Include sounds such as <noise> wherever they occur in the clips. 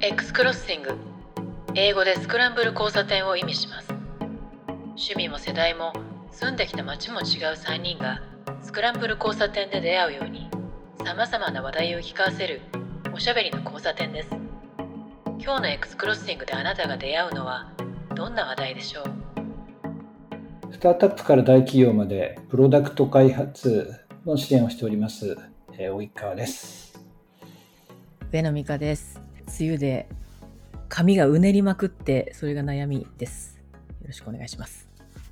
X クロッシング英語でスクランブル交差点を意味します。趣味も世代も住んできた街も違う3人がスクランブル交差点で出会うようにさまざまな話題を聞かせるおしゃべりの交差点です。今日の X クロッシングであなたが出会うのはどんな話題でしょう？スタートアップから大企業までプロダクト開発の支援をしております、えー、及川です。上野美香です梅雨で髪がうねりまくってそれが悩みです。よろしくお願いします。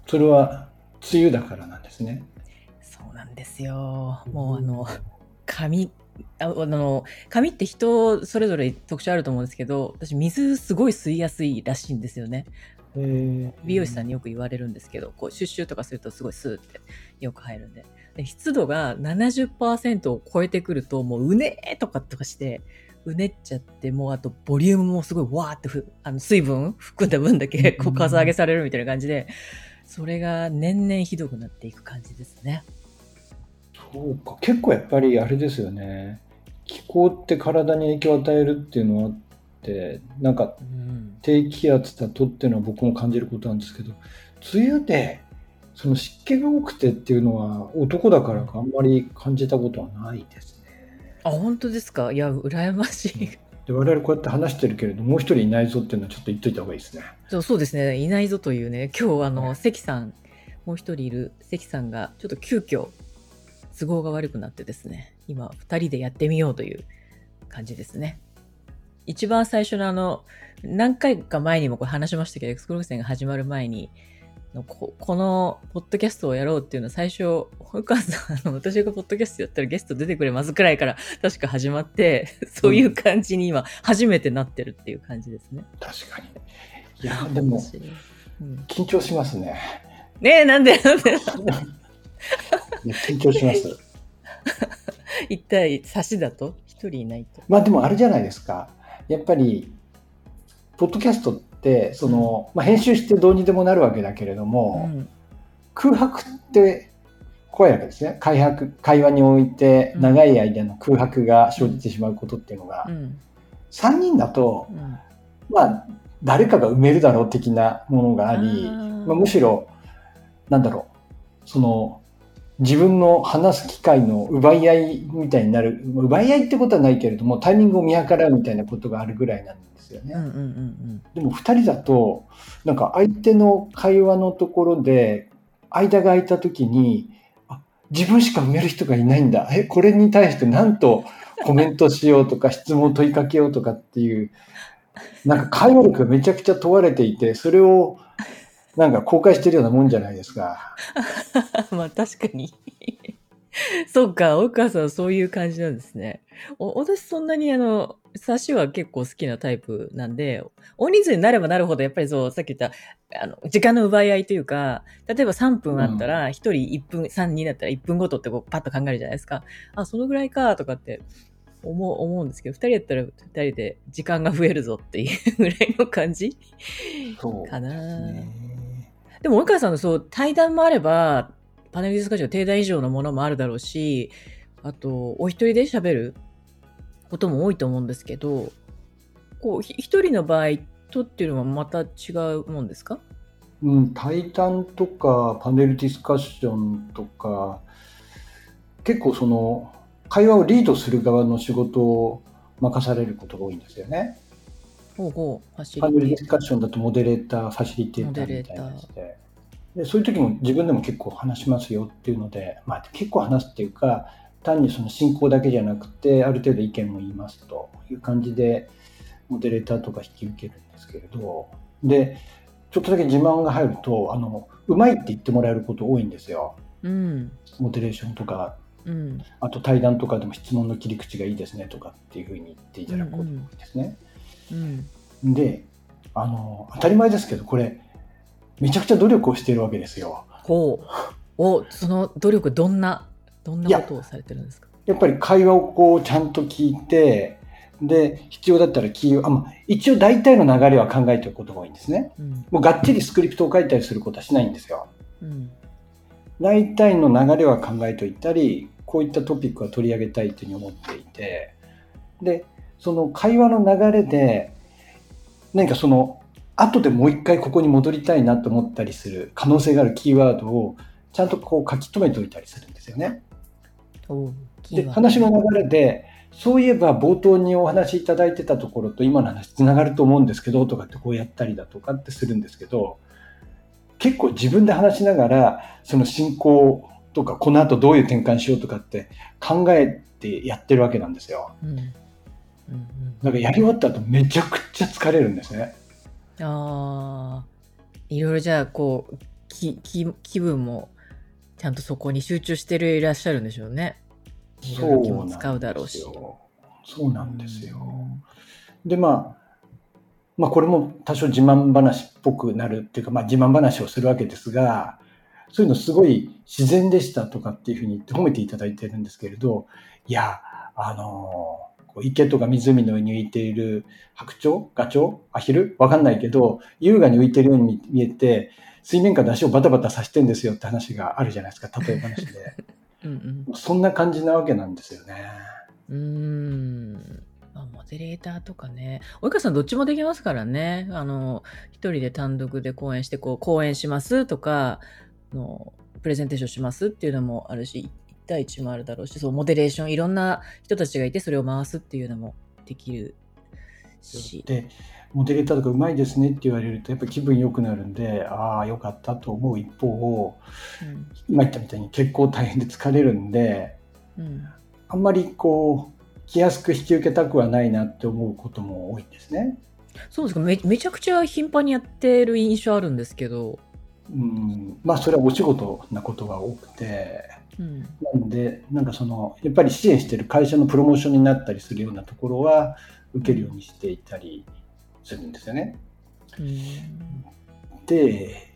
それは梅雨だからなんですね。そうなんですよ。もうあの髪ああの髪って人それぞれ特徴あると思うんですけど私水すごい吸いやすいらしいんですよね。えー。美容師さんによく言われるんですけどこうシュッシュとかするとすごいスーってよく入るんで。で湿度が70%を超えてくるともううねーとかとかしてうねっちゃってもうあとボリュームもすごいわーってふあの水分含んだ分だけこうかさ上げされるみたいな感じでそれが年々ひどくなっていく感じですね。そうか結構やっぱりあれですよね気候って体に影響を与えるっていうのはあってなんかうん低気圧だとっていうのは僕も感じることなんですけど梅雨でその湿気が多くてっていうのは男だからかあんまり感じたことはないですね。あ本当ですか？いや羨ましい。で我々こうやって話してるけれどもう一人いないぞっていうのはちょっと言っといた方がいいですね。そうそうですね、いないぞというね、今日あの、ね関さん、もう一人いる関さんが、ちょっと急遽、都合が悪くなってですね、今、二人でやってみようという感じですね。一番最初のあの、何回か前にもこれ話しましたけど、エクスクロー戦が始まる前に、のここのポッドキャストをやろうっていうのは最初、保川さん、あの私がポッドキャストやったらゲスト出てくれますくらいから確か始まって、そういう感じに今初めてなってるっていう感じですね。確かに。いやでもうん緊張しますね。ねえ、なんで、なんで、緊張します。<laughs> 一体差しだと？一人いないと。まあでもあれじゃないですか。やっぱりポッドキャストってその、まあ、編集してどうにでもなるわけだけれども、うん。空白って怖いわけですね。会白会話においてうん。長い間の空白が生じてしまうことっていうのが、うん。3人だとうん。まあ誰かが埋めるだろう的なものがありまあ、むしろなんだろう。その自分の話す機会の奪い合いみたいになる奪い合いってことはないけれどもタイミングを見計らうみたいなことがあるぐらいなんですよね。うんうんうんでも2人だとなんか相手の会話のところで間が空いた時にあ自分しか埋める人がいないんだえこれに対して何とコメントしようとか質問を問いかけようとかっていうなんか会話力がめちゃくちゃ問われていてそれをなんか公開してるようなもんじゃないですか。うん。まあ確かに。<laughs> そうか、大川さんはそういう感じなんですね。お私そんなにあの、差しは結構好きなタイプなんで、大人数になればなるほど、やっぱりそう、さっき言った、あの、時間の奪い合いというか、例えば3分あったら、1人1分、3人だったら1分ごとってこう、パッと考えるじゃないですか。あ、そのぐらいか、とかって思う、思うんですけど、2人やったら2人で時間が増えるぞっていうぐらいの感じそうかな。ねでも、及川さんのそう、対談もあれば、パネルディスカッション、定談以上のものもあるだろうし、あと、お一人で喋ることも多いと思うんですけど、こう、一人の場合とっていうのはまた違うもんですか？うん、対談とかパネルディスカッションとか結構その会話をリードする側の仕事を任されることが多いんですよね。ほうほう、走パネルデりィスカッションだとモデレーター、ファシリテーターみたいなやつで。でそういう時も自分でも結構話しますよっていうので、まあ、結構話すっていうか単にその進行だけじゃなくてある程度意見も言いますという感じでモデレーターとか引き受けるんですけれど。でちょっとだけ自慢が入るとあのうまいって言ってもらえること多いんですよ。うん、モデレーションとか。うん、あと対談とかでも質問の切り口がいいですねとかっていうふうに言っていただくことが多いですね。うん。であの当たり前ですけどこれめちゃくちゃ努力をしているわけですよ。ほう。お、その努力、どんな、どんなことをされてるんですか？やっぱり会話をこうちゃんと聞いてで必要だったらキーあ、まあ、一応大体の流れは考えておくことが多いんですね。うん、もうがっちりスクリプトを書いたりすることはしないんですよ。うん、大体の流れは考えておいたりこういったトピックは取り上げたいというふうに思っていてでその会話の流れで何かその後でもう一回ここに戻りたいなと思ったりする可能性があるキーワードをちゃんとこう書き留めておいたりするんですよね。で話の流れでそういえば冒頭にお話しいただいてたところと今の話つながると思うんですけどとかってこうやったりだとかってするんですけど結構自分で話しながらその進行とかこの後どういう転換しようとかって考えてやってるわけなんですよ。うん、だからやり終わった後めちゃくちゃ疲れるんですね。ああいろいろじゃあこうきき気分もちゃんとそこに集中してるいらっしゃるんでしょうね。そう使うだろうし。そうなんですよ。でまあまあこれも多少自慢話っぽくなるっていうか、まあ、自慢話をするわけですがそういうのすごい自然でしたとかっていうふうに言って褒めていただいてるんですけれどいやあの池とか湖の上に浮いている白鳥ガチョウ？アヒル？わかんないけど優雅に浮いてるように見えて水面下で足をバタバタさせてんですよって話があるじゃないですか例え話で。<laughs> うんうん、そんな感じなわけなんですよね。うん。まあ、モデレーターとかね。及川さんどっちもできますからね。あの一人で単独で講演してこう講演しますとかのプレゼンテーションしますっていうのもあるし1対1もあるだろうしそうモデレーションいろんな人たちがいてそれを回すっていうのもできるし。でモデレーターとかうまいですねって言われるとやっぱり気分良くなるんでああよかったと思う一方、うん、今言ったみたいに結構大変で疲れるんで、うん、あんまりこう気安く引き受けたくはないなって思うことも多いんですね。そうですか。めめちゃくちゃ頻繁にやってる印象あるんですけど。うん、まあそれはお仕事なことが多くて、うん、なんでなんかそのやっぱり支援してる会社のプロモーションになったりするようなところは受けるようにしていたりするんですよね。うんで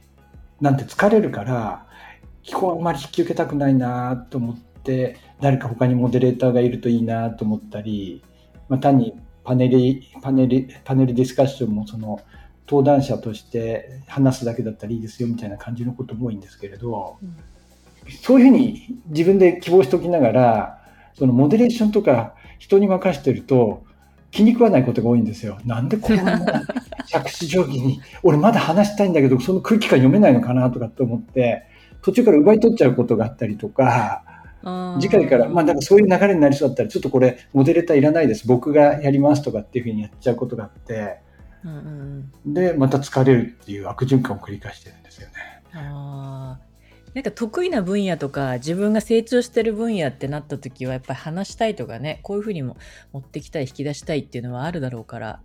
なんて疲れるから基本あんまり引き受けたくないなと思って誰か他にモデレーターがいるといいなと思ったり、まあ、単にパネルパネルパネルディスカッションもその登壇者として話すだけだったらいいですよみたいな感じのことも多いんですけれど、うん、そういうふうに自分で希望しておきながらそのモデレーションとか人に任せてると気に食わないことが多いんですよ。なんでこんな着手定規に、<laughs> 俺まだ話したいんだけど、その空気感読めないのかなとかって思って、途中から奪い取っちゃうことがあったりとか、次回から、まあなんかそういう流れになりそうだったら、ちょっとこれ、モデレーターいらないです、僕がやりますとかっていうふうにやっちゃうことがあって、うんうん、で、また疲れるっていう悪循環を繰り返してるんですよね。あなんか得意な分野とか自分が成長してる分野ってなった時はやっぱり話したいとかねこういうふうにも持ってきたい引き出したいっていうのはあるだろうから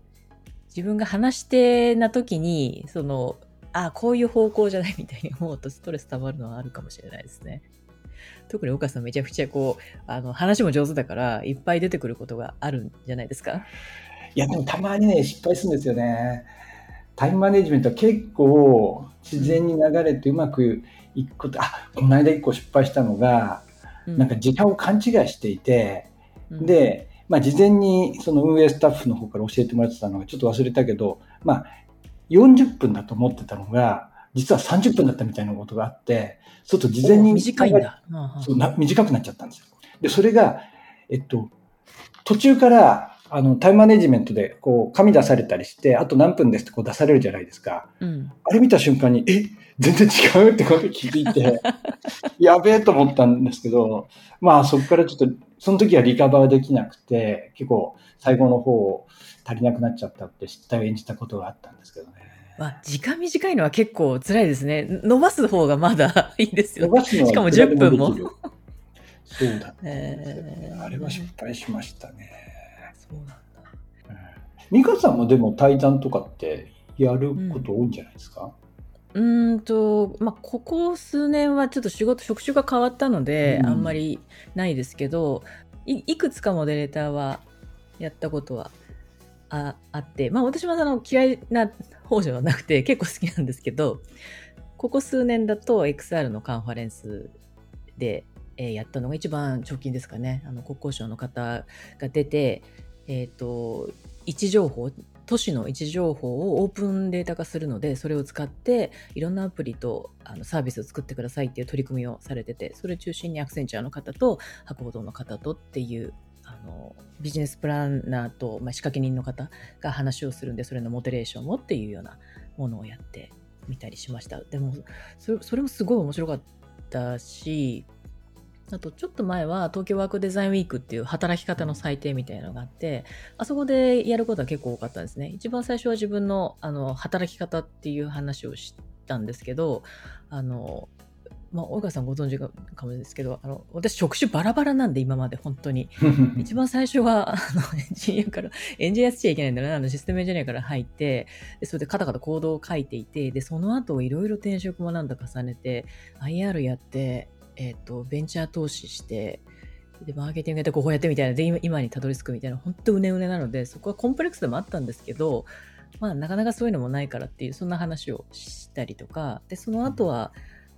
自分が話してな時にそのあこういう方向じゃないみたいに思うとストレス溜まるのはあるかもしれないですね。特に岡さんめちゃくちゃこうあの話も上手だからいっぱい出てくることがあるんじゃないですか？いやでもたまにね失敗するんですよね。タイムマネジメントは結構自然に流れてうまく一個あこの間一個失敗したのが、うん、なんか時間を勘違いしていて、うん、で、まあ、事前にその運営スタッフの方から教えてもらってたのがちょっと忘れたけど、まあ、40分だと思ってたのが実は30分だったみたいなことがあってちょっと事前に短いんだ。そうな短くなっちゃったんですよ。でそれが、えっと、途中からあのタイムマネジメントでこう紙出されたりしてあと何分ですってこう出されるじゃないですか、うん、あれ見た瞬間にえ？全然違うってこと気づいて、<laughs> やべえと思ったんですけど、まあそこからちょっと、その時はリカバーできなくて、結構最後の方足りなくなっちゃったって失態を演じたことがあったんですけどね。まあ、時間短いのは結構辛いですね。伸ばす方がまだ <laughs> いいですよ、ね。伸ばすのはしかも10分も。そうだね、<laughs> えー、あれは失敗しましたね。そうなんだ。美香さんもでも対談とかってやること多いんじゃないですか、うんうんと、まあ、ここ数年はちょっと仕事、職種が変わったので、うん、あんまりないですけどい、いくつかモデレーターはやったことはああって、まあ私はあの嫌いな方じゃなくて結構好きなんですけど、ここ数年だと XR のカンファレンスで、えー、やったのが一番直近ですかね。あの国交省の方が出て、えっ、ー、と、位置情報、都市の位置情報をオープンデータ化するのでそれを使っていろんなアプリとあのサービスを作ってくださいっていう取り組みをされててそれ中心にアクセンチャーの方と博報堂の方とっていうあのビジネスプランナーと、まあ、仕掛け人の方が話をするんでそれのモデレーションをっていうようなものをやってみたりしました。でもそれそれもすごい面白かったしあとちょっと前は東京ワークデザインウィークっていう働き方の祭典みたいなのがあってあそこでやることは結構多かったんですね一番最初は自分のあの働き方っていう話をしたんですけどあのまあ、大川さんご存知かもですけど、あの、私職種バラバラなんで今まで本当に。<laughs> 一番最初は、あの、エンジニアから、エンジニアしちゃいけないんだな、あの、システムエンジニアから入って、で、それでカタカタコードを書いていて、で、その後いろいろ転職もなんだ重ねて、IR やって、えっ、ー、と、ベンチャー投資して、で、マーケティングやってここやってみたいな、で、今にたどり着くみたいな、本当うねうねなので、そこはコンプレックスでもあったんですけど、まあ、なかなかそういうのもないからっていう、そんな話をしたりとか、で、その後は、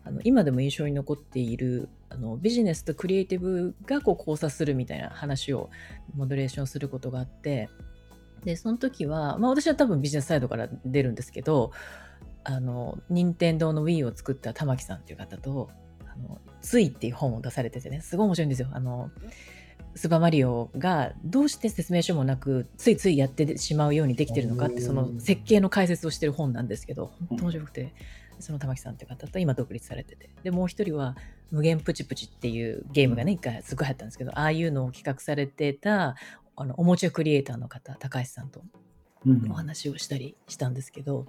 あの今でも印象に残っているあのビジネスとクリエイティブがこう交差するみたいな話をモデレーションすることがあってでその時は、まあ、私は多分ビジネスサイドから出るんですけどあの任天堂の Wii を作った玉木さんっていう方と「あのつい」っていう本を出されててねすごい面白いんですよ。あのスーパーマリオがどうして説明書もなくついついやってしまうようにできてるのかってその設計の解説をしてる本なんですけど本当面白くてその玉木さんって方と今独立されてて。で、もう一人は、無限プチプチっていうゲームがね、一回すごい流行ったんですけど、ああいうのを企画されてた、あの、おもちゃクリエイターの方、高橋さんとお話をしたりしたんですけど、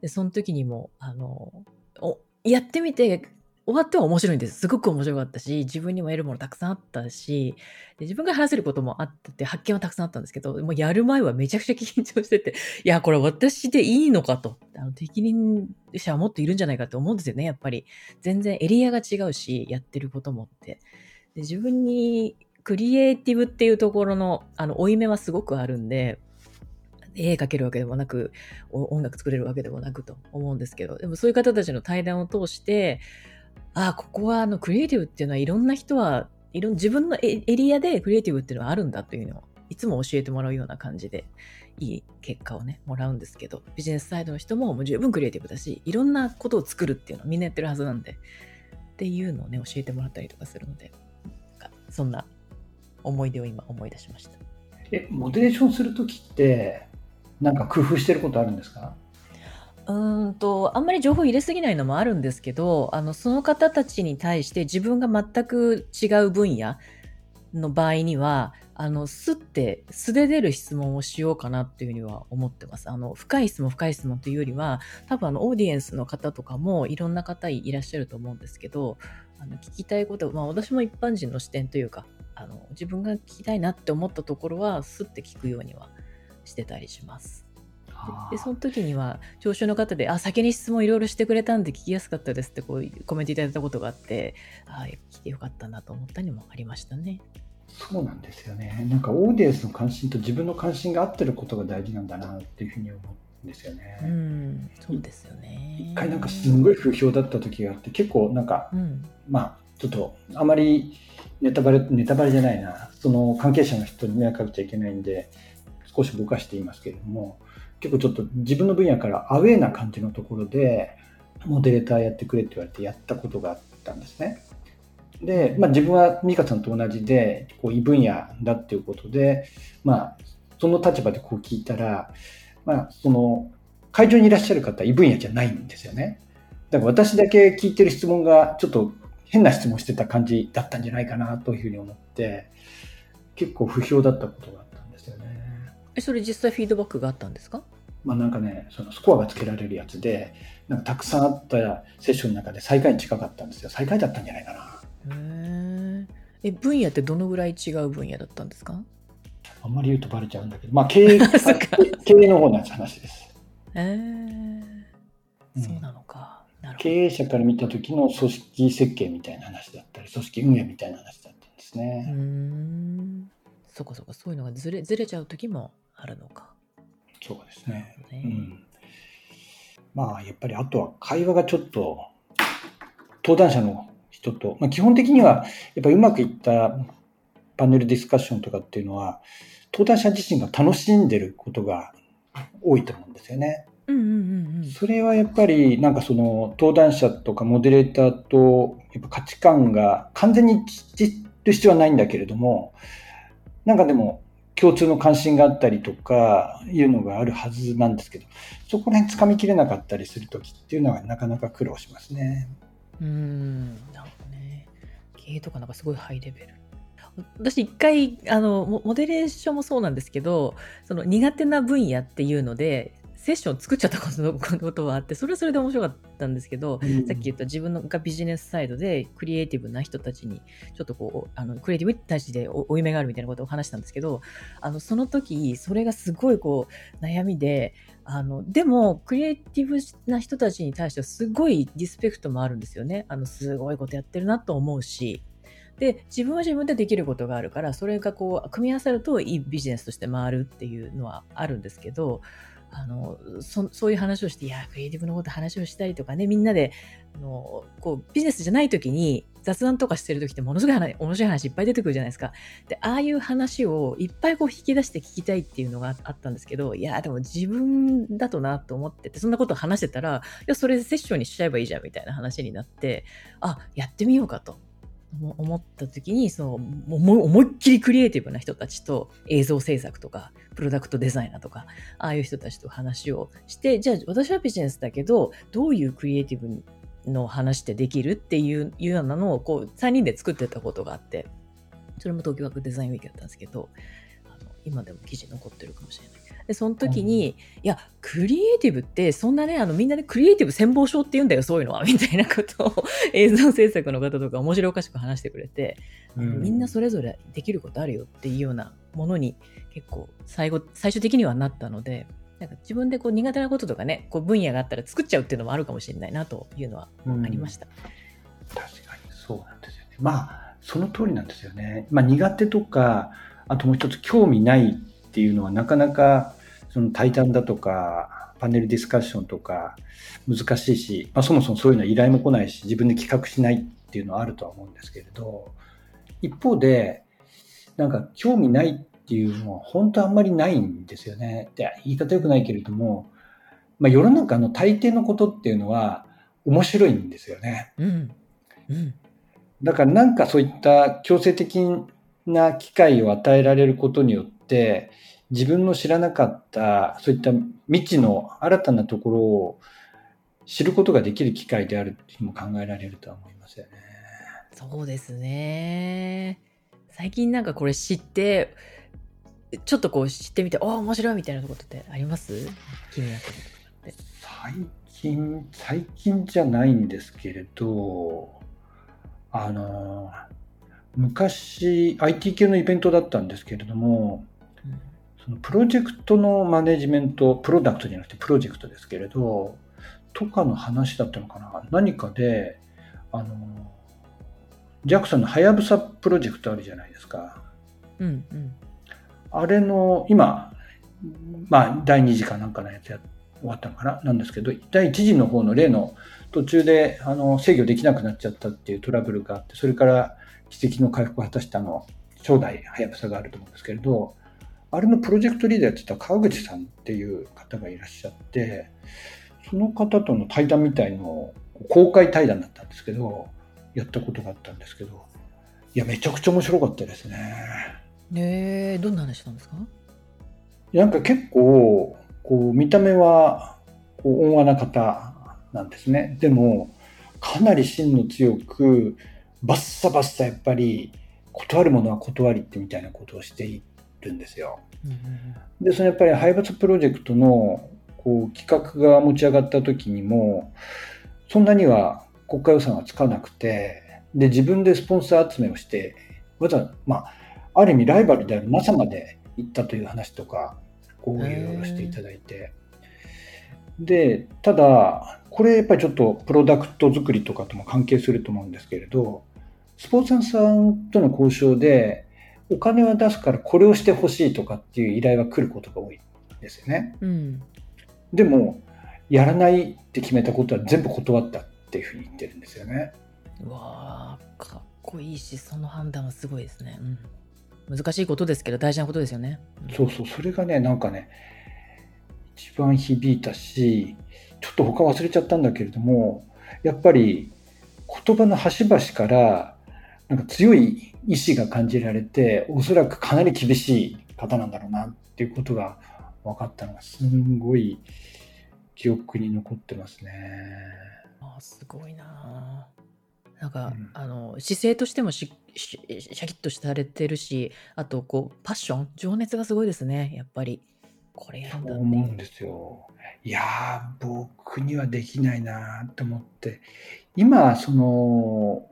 で、その時にも、あの、おやってみて終わっては面白いんです。すごく面白かったし、自分にも得るものたくさんあったし、で自分が話せることもあってて、発見はたくさんあったんですけど、もうやる前はめちゃくちゃ緊張してて、いや、これ私でいいのかと。あの適任者はもっといるんじゃないかって思うんですよね、やっぱり。全然エリアが違うし、やってることもって。で自分にクリエイティブっていうところの、あの、負い目はすごくあるんで、絵描けるわけでもなく、音楽作れるわけでもなくと思うんですけど、でもそういう方たちの対談を通して、ああ、ここはあのクリエイティブっていうのはいろんな人はいろん自分のエリアでクリエイティブっていうのはあるんだというのをいつも教えてもらうような感じでいい結果をねもらうんですけどビジネスサイドの人ももう十分クリエイティブだしいろんなことを作るっていうのはみんなやってるはずなんでっていうのをね教えてもらったりとかするのでそんな思い出を今思い出しました。えモデレーションする時ってなんか工夫してることあるんですか？うんと、あんまり情報入れすぎないのもあるんですけど、あの、その方たちに対して自分が全く違う分野の場合には、あの、すって、素で出る質問をしようかなっていうふうには思ってます。あの、深い質問、深い質問というよりは、多分あの、オーディエンスの方とかもいろんな方いらっしゃると思うんですけど、あの、聞きたいこと、まあ私も一般人の視点というか、あの、自分が聞きたいなって思ったところは、すって聞くようにはしてたりします。でその時には聴衆の方で「あ先に質問いろいろしてくれたんで聞きやすかったです」ってこうコメントいただいたことがあってああ来てよかったなと思ったりもありましたね。そうなんですよね。なんかオーディエンスの関心と自分の関心が合ってることが大事なんだなっていうふうに思うんですよね。うん、そうですよね。一回なんかすんごい不評だった時があって結構なんか、うん、まあちょっとあまりネタバレネタバレじゃないなその関係者の人に迷惑かけちゃいけないんで少しぼかして言いますけれども結構ちょっと自分の分野からアウェーな感じのところで、モデレーターやってくれって言われてやったことがあったんですね。で、まあ、自分は美香さんと同じで、こう異分野だっていうことで、まあ、その立場でこう聞いたら、まあ、その、会場にいらっしゃる方異分野じゃないんですよね。だから私だけ聞いてる質問がちょっと変な質問してた感じだったんじゃないかなというふうに思って、結構不評だったことがえそれ実際フィードバックがあったんですか？まあなんかね、そのスコアがつけられるやつで、なんかたくさんあったセッションの中で最下位に近かったんですよ。最下位だったんじゃないかな。へえ、分野ってどのぐらい違う分野だったんですか？あんまり言うとバレちゃうんだけど、まあ経営 <laughs> 経営の方の話です。へえ、そうなのか。経営者から見た時の組織設計みたいな話だったり、組織運営みたいな話だったんですね。うんそこそこそういうのがずれずれちゃう時もあるのか。そうですね。ねうん、まあやっぱりあとは会話がちょっと登壇者の人と、まあ、基本的にはやっぱうまくいったパネルディスカッションとかっていうのは登壇者自身が楽しんでることが多いと思うんですよね。うんうんうんうん、それはやっぱりなんかその登壇者とかモデレーターとやっぱ価値観が完全に一致する必要はないんだけれどもなんかでも共通の関心があったりとかいうのがあるはずなんですけどそこら辺つかみきれなかったりする時っていうのはなかなか苦労しますね。うんなるほどね。経営とかなんかすごいハイレベル。私一回あのモデレーションもそうなんですけどその苦手な分野っていうのでセッションを作っちゃったことことはあってそれはそれで面白かったんですけど、うん、さっき言った自分のがビジネスサイドでクリエイティブな人たちにちょっとこうあのクリエイティブに対して負い目があるみたいなことを話したんですけどあのその時それがすごいこう悩みであのでもクリエイティブな人たちに対してはすごいリスペクトもあるんですよね。あのすごいことやってるなと思うし。で自分は自分でできることがあるからそれがこう組み合わさるといいビジネスとして回るっていうのはあるんですけどあのそそういう話をして、いや、クリエイティブのこと話をしたりとかね、みんなで、あのこうビジネスじゃない時に雑談とかしてる時ってものすごい話面白い話いっぱい出てくるじゃないですか。で、ああいう話をいっぱいこう引き出して聞きたいっていうのがあったんですけど、いや、でも自分だとなと思ってて、そんなこと話してたら、いや、それセッションにしちゃえばいいじゃんみたいな話になって、あ、やってみようかと。思った時にその思いっきりクリエイティブな人たちと映像制作とかプロダクトデザイナーとかああいう人たちと話をしてじゃあ私はビジネスだけどどういうクリエイティブの話ってできるっていうようなのをこう3人で作ってたことがあってそれも東京学デザインウィークだったんですけど今でも記事残ってるかもしれない。で、その時に、うん、いや、クリエイティブって、そんなね、あの、みんなでクリエイティブ戦法書って言うんだよ、そういうのは、<laughs> みたいなことを <laughs> 映像制作の方とか面白おかしく話してくれて、うん、みんなそれぞれできることあるよっていうようなものに結構最後、最終的にはなったので、なんか自分でこう苦手なこととかね、こう分野があったら作っちゃうっていうのもあるかもしれないなというのはありました。うん、確かにそうなんですよね。まあ、その通りなんですよね。まあ苦手とか、あともう一つ興味ないっていうのはなかなかその対談だとか、パネルディスカッションとか難しいし、まあ、そもそもそういうのは依頼も来ないし、自分で企画しないっていうのはあるとは思うんですけれど、一方で、なんか興味ないっていうのは本当あんまりないんですよね。で言い方良くないけれども、まあ、世の中の大抵のことっていうのは面白いんですよね。うんうん、だからなんかそういった強制的な機会を与えられることによって、自分の知らなかったそういった未知の新たなところを知ることができる機会であるっていうのも考えられるとは思いますよね。そうですね。最近なんかこれ知ってちょっとこう知ってみて、ああ、面白いみたいなことってあります？気になったことって。最近、最近じゃないんですけれど、あの、昔、IT 系のイベントだったんですけれども、そのプロジェクトのマネジメント、プロダクトじゃなくてプロジェクトですけれど、とかの話だったのかな。何かで、あの、JAXA のはやぶさプロジェクトあるじゃないですか。うんうん、あれの、今、まあ、第2次かなんかのやつや終わったのかな。なんですけど、第1次の方の例の途中であの制御できなくなっちゃったっていうトラブルがあって、それから奇跡の回復を果たしたの、初代はやぶさがあると思うんですけれど、あれのプロジェクトリーダーやってた川口さんっていう方がいらっしゃって、その方との対談みたいの公開対談だったんですけど、やったことがあったんですけど、いや、めちゃくちゃ面白かったですね。えー、どんな話なんですか？なんか結構、こう、見た目は、こう、温和な方なんですね。でも、かなり芯の強く、バッサバッサやっぱり、断るものは断りってみたいなことをしているんですよ。でそのやっぱり廃抜プロジェクトのこう企画が持ち上がった時にもそんなには国家予算はつかなくてで自分でスポンサー集めをしてわざまあある意味ライバルである NASA まで行ったという話とかこういろいろしていただいてでただこれやっぱりちょっとプロダクト作りとかとも関係すると思うんですけれどスポンサーさんとの交渉でお金は出すからこれをしてほしいとかっていう依頼は来ることが多いですよね。うん、でもやらないって決めたことは全部断ったっていうふうに言ってるんですよね。うわかっこいいしその判断はすごいですね。うん、難しいことですけど大事なことですよね。そうそうそれがねなんかね一番響いたしちょっと他忘れちゃったんだけれどもやっぱり言葉の端々からなんか強い意志が感じられて、おそらくかなり厳しい方なんだろうなっていうことが分かったのが、すんごい記憶に残ってますね。あすごいな。なんか、うん、あの姿勢としてもしシャキッとされてるしあとこうパッション情熱がすごいですねやっぱりこれやるんだって。思うんですよ。いや僕にはできないなと思って。今その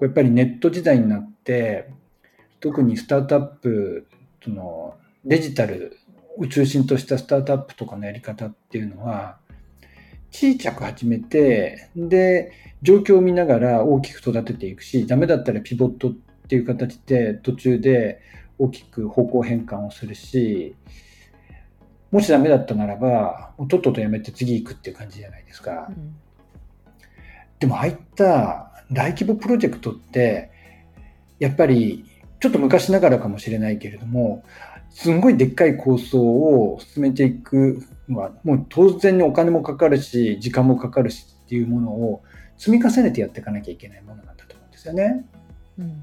やっぱりネット時代になって特にスタートアップそのデジタルを中心としたスタートアップとかのやり方っていうのは小さく始めてで状況を見ながら大きく育てていくしダメだったらピボットっていう形で途中で大きく方向変換をするしもしダメだったならばとっととやめて次行くっていう感じじゃないですか。うん、でもああいった大規模プロジェクトって、やっぱりちょっと昔ながらかもしれないけれども、すんごいでっかい構想を進めていくのは、もう当然にお金もかかるし、時間もかかるしっていうものを積み重ねてやっていかなきゃいけないものなんだと思うんですよね。うん、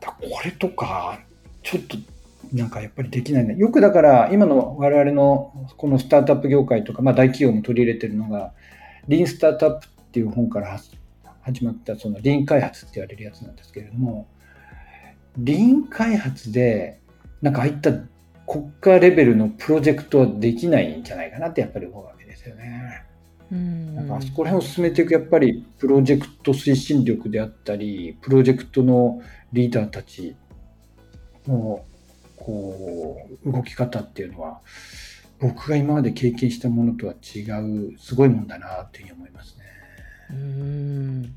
だこれとか、ちょっとなんかやっぱりできないね。よくだから今の我々のこのスタートアップ業界とか、まあ大企業も取り入れてるのが、リーンスタートアップっていう本から始まったそのリーン開発って言われるやつなんですけれども、リーン開発で、なんかああいった国家レベルのプロジェクトはできないんじゃないかなってやっぱり思うわけですよね。うんなんかあそこら辺を進めていくやっぱりプロジェクト推進力であったり、プロジェクトのリーダーたちのこう動き方っていうのは、僕が今まで経験したものとは違うすごいもんだなっていうふうに思いますね。うん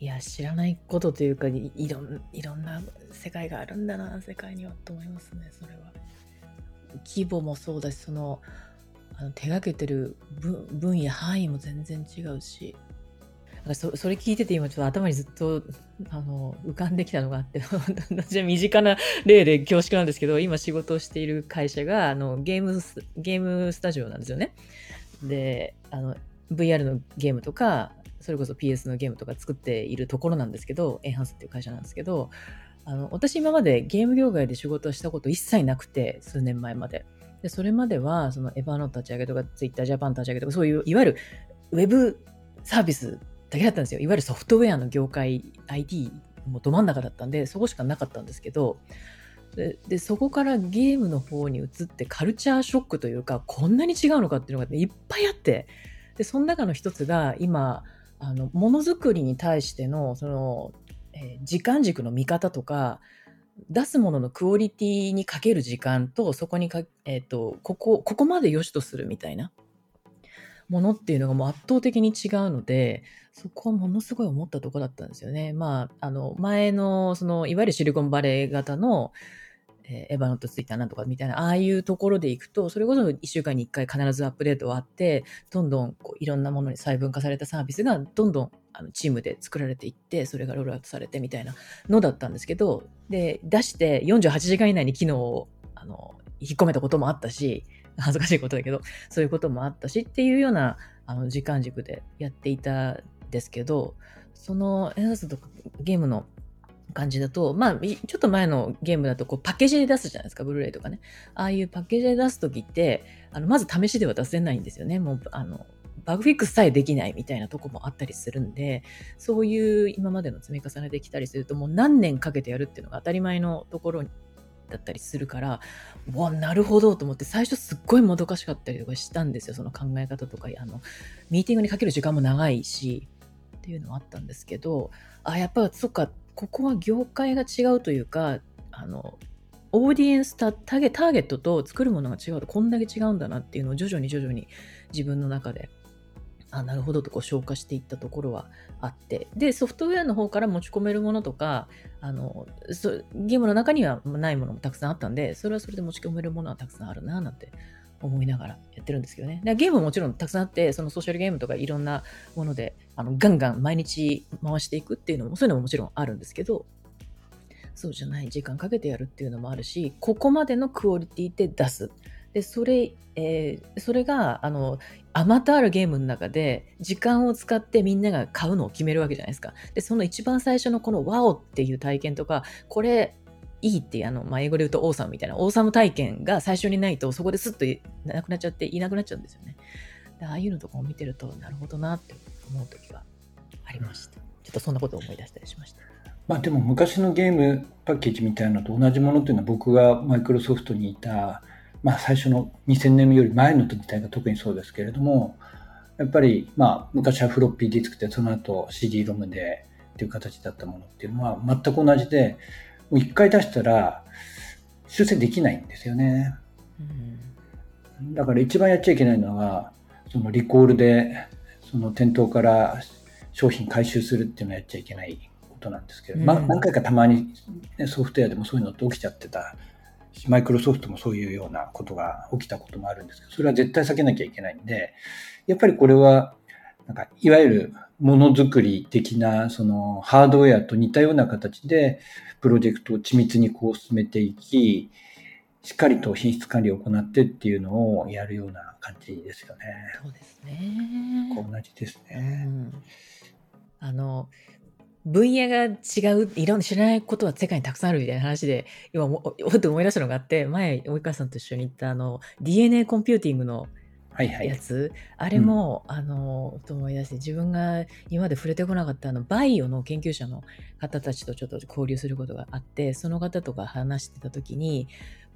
いや知らないことというかいろんいろんな世界があるんだな世界にはと思いますねそれは。規模もそうだしそのあの手がけてる分野範囲も全然違うしそそれ聞いてて今ちょっと頭にずっとあの浮かんできたのがあって <laughs> 私は身近な例で恐縮なんですけど今仕事をしている会社があのゲームゲームスタジオなんですよね。であの VR のゲームとかそれこそ PS のゲームとか作っているところなんですけど、エンハンスっていう会社なんですけど、あの私今までゲーム業界で仕事をしたこと一切なくて、数年前まで。で、それまでは、そのエヴァの立ち上げとか、ツイッタージャパン立ち上げとか、そういう、いわゆるウェブサービスだけだったんですよ。いわゆるソフトウェアの業界、IT もど真ん中だったんで、そこしかなかったんですけど、ででそこからゲームの方に移ってカルチャーショックというかこんなに違うのかっていうのが、いっぱいあってでその中の一つが今あのものづくりに対してのその、えー、時間軸の見方とか出すもののクオリティにかける時間とそこにか、えーと、ここここまで良しとするみたいなものっていうのがもう圧倒的に違うのでそこはものすごい思ったとこだったんですよね。まあ、あの前のそのいわゆるシリコンバレー型のえー、エヴァノットツイッターなんとかみたいな、ああいうところで行くと、それこそ1週間に1回必ずアップデートはあって、どんどんこういろんなものに細分化されたサービスがどんどんあのチームで作られていって、それがロールアウトされてみたいなのだったんですけど、で、出して48時間以内に機能をあの引っ込めたこともあったし、恥ずかしいことだけど、そういうこともあったしっていうようなあの時間軸でやっていたんですけど、そのエナスとかゲームの感じだと、まあ、ちょっと前のゲームだとこうパッケージで出すじゃないですか、ブルーレイとかね。ああいうパッケージで出すときって、あのまず試しでは出せないんですよね。もう、あの、バグフィックスさえできないみたいなとこもあったりするんで、そういう今までの積み重ねできたりすると、もう何年かけてやるっていうのが当たり前のところだったりするから、わ、なるほどと思って、最初すっごいもどかしかったりとかしたんですよ、その考え方とか、あの、ミーティングにかける時間も長いし、っていうのはあったんですけど、あ、やっぱそっか、ここは業界が違うというか、あの、オーディエンスタタゲターゲットと作るものが違うとこんだけ違うんだなっていうのを徐々に徐々に自分の中であなるほどとこう消化していったところはあってでソフトウェアの方から持ち込めるものとかあのそゲームの中にはないものもたくさんあったんでそれはそれで持ち込めるものはたくさんあるななんて思いながらやってるんですけどね。でゲームももちろんたくさんあって、そのソーシャルゲームとかいろんなもので、あのガンガン毎日回していくっていうのも、そういうのももちろんあるんですけど、そうじゃない時間かけてやるっていうのもあるし、ここまでのクオリティで出す。ででそれ、えー、それがあのあまたあるゲームの中で時間を使ってみんなが買うのを決めるわけじゃないですか。でその一番最初のこのワオっていう体験とかこれいいってあの、まあ、英語で言うとオーサムみたいなオーサム体験が最初にないとそこですっとなくなっちゃっていなくなっちゃうんですよね。でああいうのとかを見てるとなるほどなって思う時がありました。ちょっとそんなことを思い出したりしました。まあでも昔のゲームパッケージみたいなのと同じものっていうのは僕がマイクロソフトにいた、まあ最初の2000年より前の時代が特にそうですけれども、やっぱりまあ昔はフロッピーディスクでその後 CD ロムでっていう形だったものっていうのは全く同じで、もう一回出したら修正できないんですよね。うん、だから一番やっちゃいけないのは、そのリコールでその店頭から商品回収するっていうのはやっちゃいけないことなんですけど、うん、まあ何回かたまに、ね、ソフトウェアでもそういうのって起きちゃってたマイクロソフトもそういうようなことが起きたこともあるんですけど、それは絶対避けなきゃいけないんで、やっぱりこれは、なんか、いわゆるものづくり的な、その、ハードウェアと似たような形で、プロジェクトを緻密にこう進めていき、しっかりと品質管理を行ってっていうのをやるような感じですよね。そうですね。同じですね。うん、あの、分野が違う、いろんな知らないことは世界にたくさんあるみたいな話で、今、おっと思い出したのがあって、前、及川さんと一緒に行ったあの、DNA コンピューティングのやつ、はいはい、あれも、うん、あの、と思い出して、自分が今まで触れてこなかったあの、バイオの研究者の方たちとちょっと交流することがあって、その方とか話してた時に、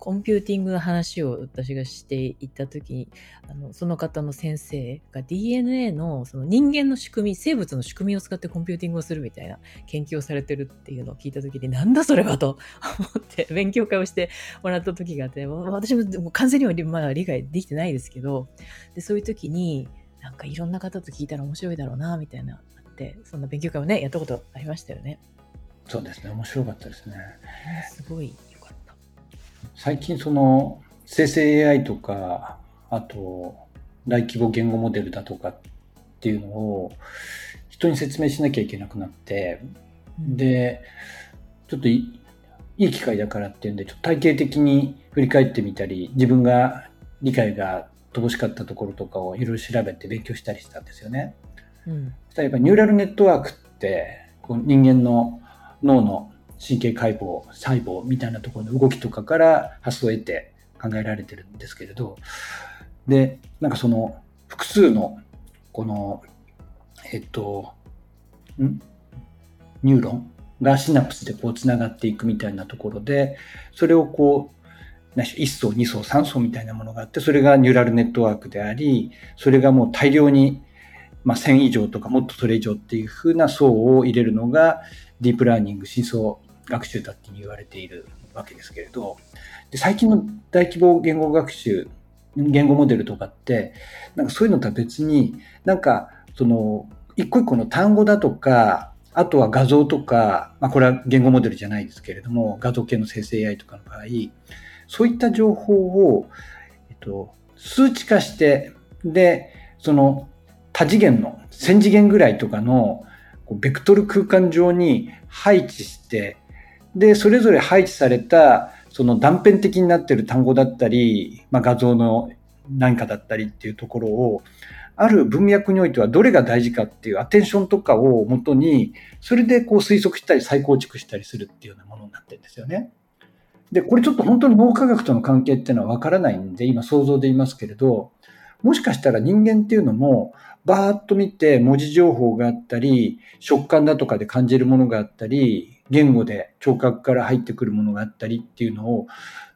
コンピューティングの話を私がしていった時にあのその方の先生が DNA のその人間の仕組み生物の仕組みを使ってコンピューティングをするみたいな研究をされてるっていうのを聞いた時になんだそれはと思って勉強会をしてもらった時があって私も完全にはまだ理解できてないですけどでそういう時になんかいろんな方と聞いたら面白いだろうなみたいなあってそんな勉強会をねやったことありましたよね。そうですね面白かったですね。すごい最近その生成 AI とか、あと大規模言語モデルだとかっていうのを人に説明しなきゃいけなくなって、で、ちょっといい機会だからっていうんで、ちょっと体系的に振り返ってみたり、自分が理解が乏しかったところとかをいろいろ調べて勉強したりしたんですよね。うん、例えばニューラルネットワークってこう人間の脳の神経解剖、細胞みたいなところの動きとかから発想を得て考えられてるんですけれど、で、なんかその複数のこの、えっと、ん？ニューロンがシナプスでこうつながっていくみたいなところで、それをこう、1層、2層、3層みたいなものがあって、それがニューラルネットワークであり、それがもう大量に、まあ、1000以上とかもっとそれ以上っていう風な層を入れるのがディープラーニング、深層学習だって言われているわけですけれど、で最近の大規模言語学習、言語モデルとかって、なんかそういうのとは別に、なんか、その、一個一個の単語だとか、あとは画像とか、まあこれは言語モデルじゃないですけれども、画像系の生成 AI とかの場合、そういった情報を、えっと、数値化して、で、その多次元の1000次元ぐらいとかのベクトル空間上に配置して、で、それぞれ配置された、その断片的になっている単語だったり、まあ、画像の何かだったりっていうところを、ある文脈においてはどれが大事かっていうアテンションとかをもとに、それでこう推測したり再構築したりするっていうようなものになってるんですよね。で、これちょっと本当に脳科学との関係っていうのはわからないんで、今想像で言いますけれど、もしかしたら人間っていうのも、バーッと見て文字情報があったり、食感だとかで感じるものがあったり、言語で聴覚から入ってくるものがあったりっていうのを、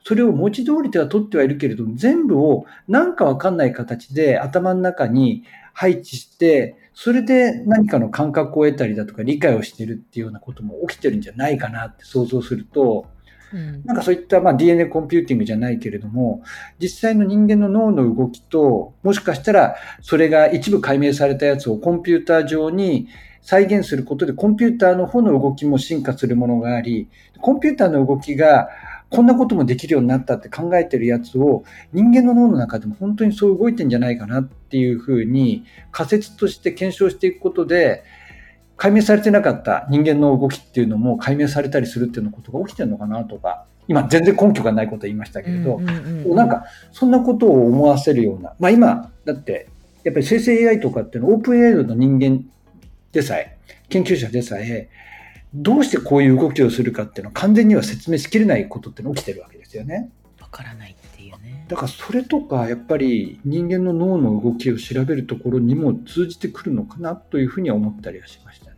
それを文字通りでは取ってはいるけれども、全部をなんかわかんない形で頭の中に配置して、それで何かの感覚を得たりだとか理解をしているっていうようなことも起きてるんじゃないかなって想像すると、うん、なんかそういったまあ DNA コンピューティングじゃないけれども、実際の人間の脳の動きと、もしかしたらそれが一部解明されたやつをコンピューター上に再現することでコンピューターの方の動きも進化するものがあり、コンピューターの動きがこんなこともできるようになったって考えてるやつを人間の脳の中でも本当にそう動いてんじゃないかなっていうふうに仮説として検証していくことで解明されてなかった人間の動きっていうのも解明されたりするっていうのことが起きてるのかなとか今全然根拠がないこと言いましたけれど、なんかそんなことを思わせるような、まあ今、だって、やっぱり生成 AI とかっていうのはオープン AI の人間でさえ、研究者でさえ、どうしてこういう動きをするかっていうのは完全には説明しきれないことっていうのが起きてるわけですよね。わからないっていうね。だからそれとかやっぱり人間の脳の動きを調べるところにも通じてくるのかなというふうには思ったりはしましたね。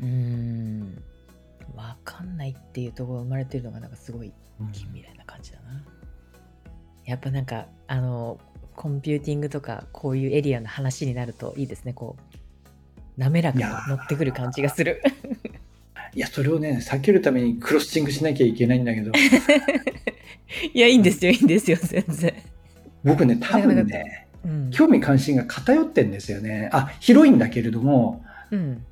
うーん。わかんないっていうところが生まれてるのがなんかすごい近未来な感じだな。やっぱなんかあのコンピューティングとかこういうエリアの話になるといいですねこう滑らかに乗ってくる感じがする。いや、それをね、避けるためにクロスチングしなきゃいけないんだけど、<laughs> いやいいんですよいいんですよ全然。僕ね、多分ね、うん。興味関心が偏ってんですよね。あ、広いんだけれども、うん。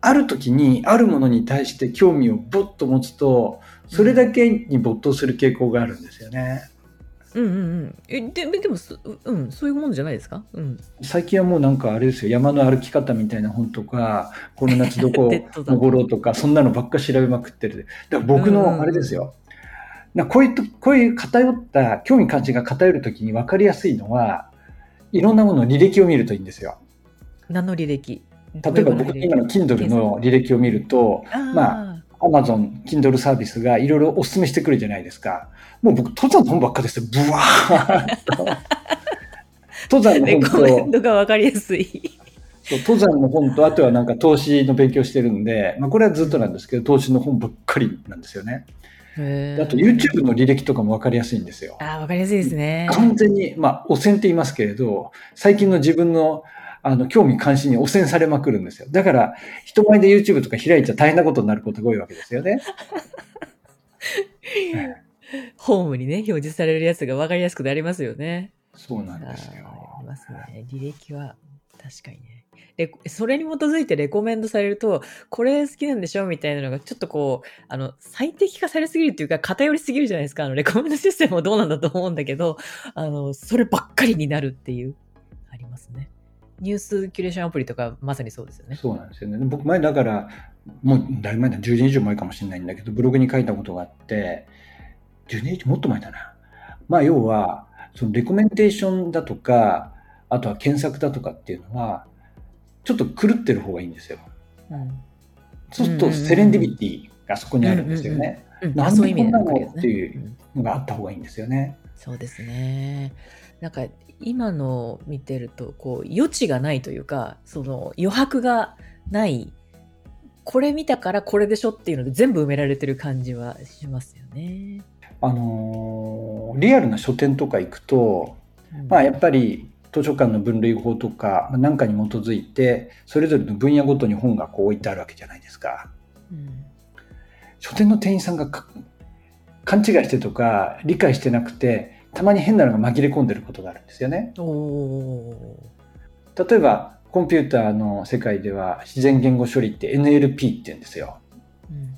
ある時にあるものに対して興味をぼっと持つと、それだけに没頭する傾向があるんですよね。うんうんうん。えででもそうんそういうもんじゃないですか？うん。最近はもうなんかあれですよ、山の歩き方みたいな本とか、この夏どこ <laughs> 登ろうとか、そんなのばっか調べまくってる。だから僕うんうんうんのあれですよ。なこういうと、こういう偏った、興味関心が偏るときに分かりやすいのは、いろんなものの履歴を見るといいんですよ。何の履歴？例えば僕今の Kindle の履歴を見ると、まあ Amazon、Kindle サービスがいろいろお勧めしてくるじゃないですか。もう僕、登山の本ばっかですよ。ブワーッと。登山のレ本と、コメントがわかりやすい。登山の本と、あとはなんか投資の勉強してるんで、まあこれはずっとなんですけど、投資の本ばっかりなんですよね。あと YouTube の履歴とかも分かりやすいんですよ。あーわかりやすいですね。完全に、まあ、汚染って言いますけれど、最近の自分の、あの、興味関心に汚染されまくるんですよ。だから、人前で YouTube とか開いちゃ大変なことになることが多いわけですよね。<laughs> ホームにね、表示されるやつがわかりやすくなりますよね。そうなんですよ。ありますね。履歴は確かにね。レコそれに基づいてレコメンドされると、これ好きなんでしょみたいなのが、ちょっとこう、あの、最適化されすぎるっていうか、偏りすぎるじゃないですか。あの、レコメンドシステムもどうなんだと思うんだけど、あの、そればっかりになるっていう、ありますね。ニュースキュレーションアプリとか、まさにそうですよね。そうなんですよね。僕前だから、もうだいぶ前だ、10年以上前かもしれないんだけど、ブログに書いたことがあって、10年以上もっと前だな。まあ要は、そのレコメンテーションだとか、あとは検索だとかっていうのは、ちょっと狂ってる方がいいんですよ。うん。そうするとセレンディビティがそこにあるんですよね。うんなんでこんなのっていううんのがあった方がいいんですよね。そうですね。なんか今の見てるとこう余地がないというかその余白がないこれ見たからこれでしょっていうので全部埋められてる感じはしますよね。あのーリアルな書店とか行くと、うんまあやっぱり図書館の分類法とか、まあ、なんかに基づいて、それぞれの分野ごとに本がこう置いてあるわけじゃないですか。うん書店の店員さんがか勘違いしてとか理解してなくて、たまに変なのが紛れ込んでることがあるんですよね。例えば、コンピューターの世界では自然言語処理って NLP って言うんですよ。ー、うん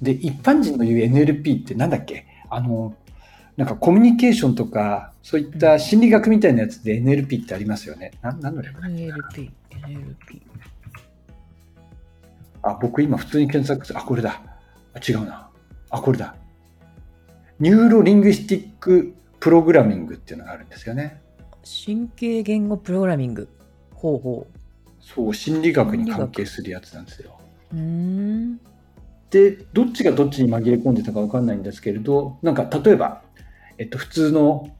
で、一般人の言う NLP ってなんだっけ？あの、なんかコミュニケーションとか、そういった心理学みたいなやつで NLP ってありますよね。な何の略だっけ NLP、NLP。あ、僕今普通に検索する。あ、これだ。あ違うな。あ、これだ。 Neuro-Linguistic Programming っていうのがあるんですよね。神経言語プログラミング。ほうほそう、心理学に関係するやつなんですよ。で、どっちがどっちに紛れ込んでたかわかんないんですけれど、なんか例えば、えっと、普通の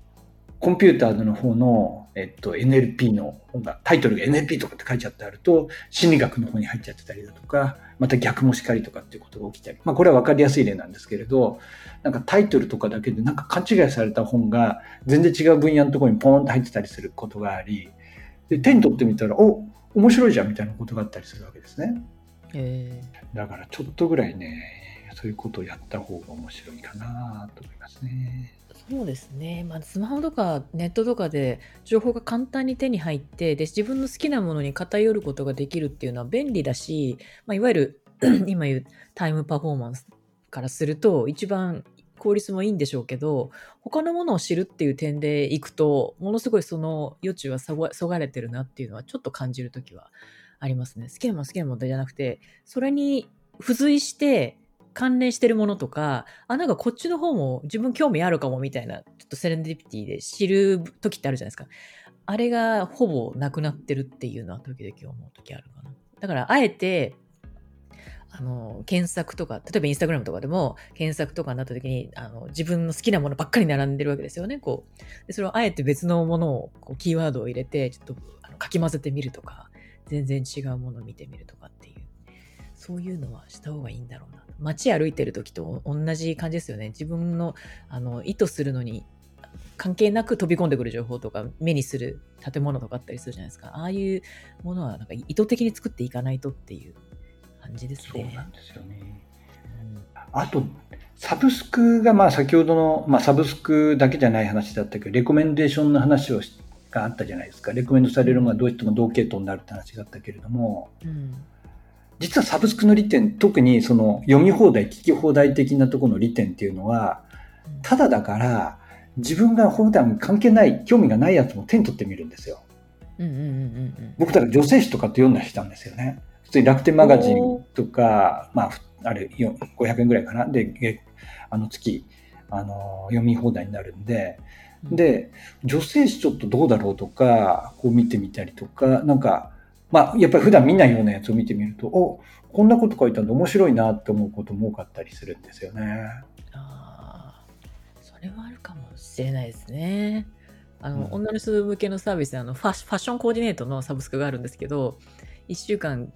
コンピューターの方の、えっと、NLP の本が、タイトルが NLP とかって書いちゃってあると、心理学の方に入っちゃってたりだとか、また逆もしかりとかっていうことが起きたり。まあ、これはわかりやすい例なんですけれど、なんかタイトルとかだけでなんか勘違いされた本が全然違う分野のところにポーンと入ってたりすることがあり、で、手に取ってみたら、お、面白いじゃんみたいなことがあったりするわけですね。えだからちょっとぐらいね、そういうことをやった方が面白いかなと思いますね。ーそうですね、まあ、スマホとかネットとかで情報が簡単に手に入ってで自分の好きなものに偏ることができるっていうのは便利だし、まあ、いわゆる <clears throat> 今言うタイムパフォーマンスからすると一番効率もいいんでしょうけど他のものを知るっていう点でいくとものすごいその余地はそがそがれてるなっていうのはちょっと感じる時はありますね好きなもの好きなものじゃなくてそれに付随して関連してるものとか、あ、なんかこっちの方も自分興味あるかもみたいな、ちょっとセレンディピティで知る時ってあるじゃないですか。あれがほぼなくなってるっていうのは時々思う時あるかな。だから、あえて、あの、検索とか、例えばインスタグラムとかでも、検索とかになった時に、あの、自分の好きなものばっかり並んでるわけですよね、こう。でそれをあえて別のものを、こう、キーワードを入れて、ちょっと、あのかき混ぜてみるとか、全然違うものを見てみるとかっていう、そういうのはした方がいいんだろうな。街歩いてる時と同じ感じですよね。自分の、あの、意図するのに、関係なく飛び込んでくる情報とか目にする建物とかあったりするじゃないですか。ああいうものはなんか意図的に作っていかないとっていう感じですね。そうなんですよね。あと、サブスクが、まあ先ほどの、まあサブスクだけじゃない話だったけど、レコメンデーションの話をがあったじゃないですか。レコメンドされるのがどうしても同系統になるって話があったけれども、うん、実はサブスクの利点、特にその読み放題、聞き放題的なところの利点っていうのは、ただだから、自分が普段関係ない、興味がないやつも手に取ってみるんですよ。僕だから女性誌とかって読んだりしたんですよね。普通に楽天マガジンとか、まあ、あれ、500円ぐらいかな？で、あの月、あの、読み放題になるんで、で、女性誌ちょっとどうだろうとか、こう見てみたりとか、なんか、まあ、やっぱり普段見ないようなやつを見てみると、おこんなこと書いたんで面白いなって思うことも多かったりするんですよね。ああ、それはあるかもしれないですね。あの、うん、女の人向けのサービスであのファッションコーディネートのサブスクがあるんですけど、1週間、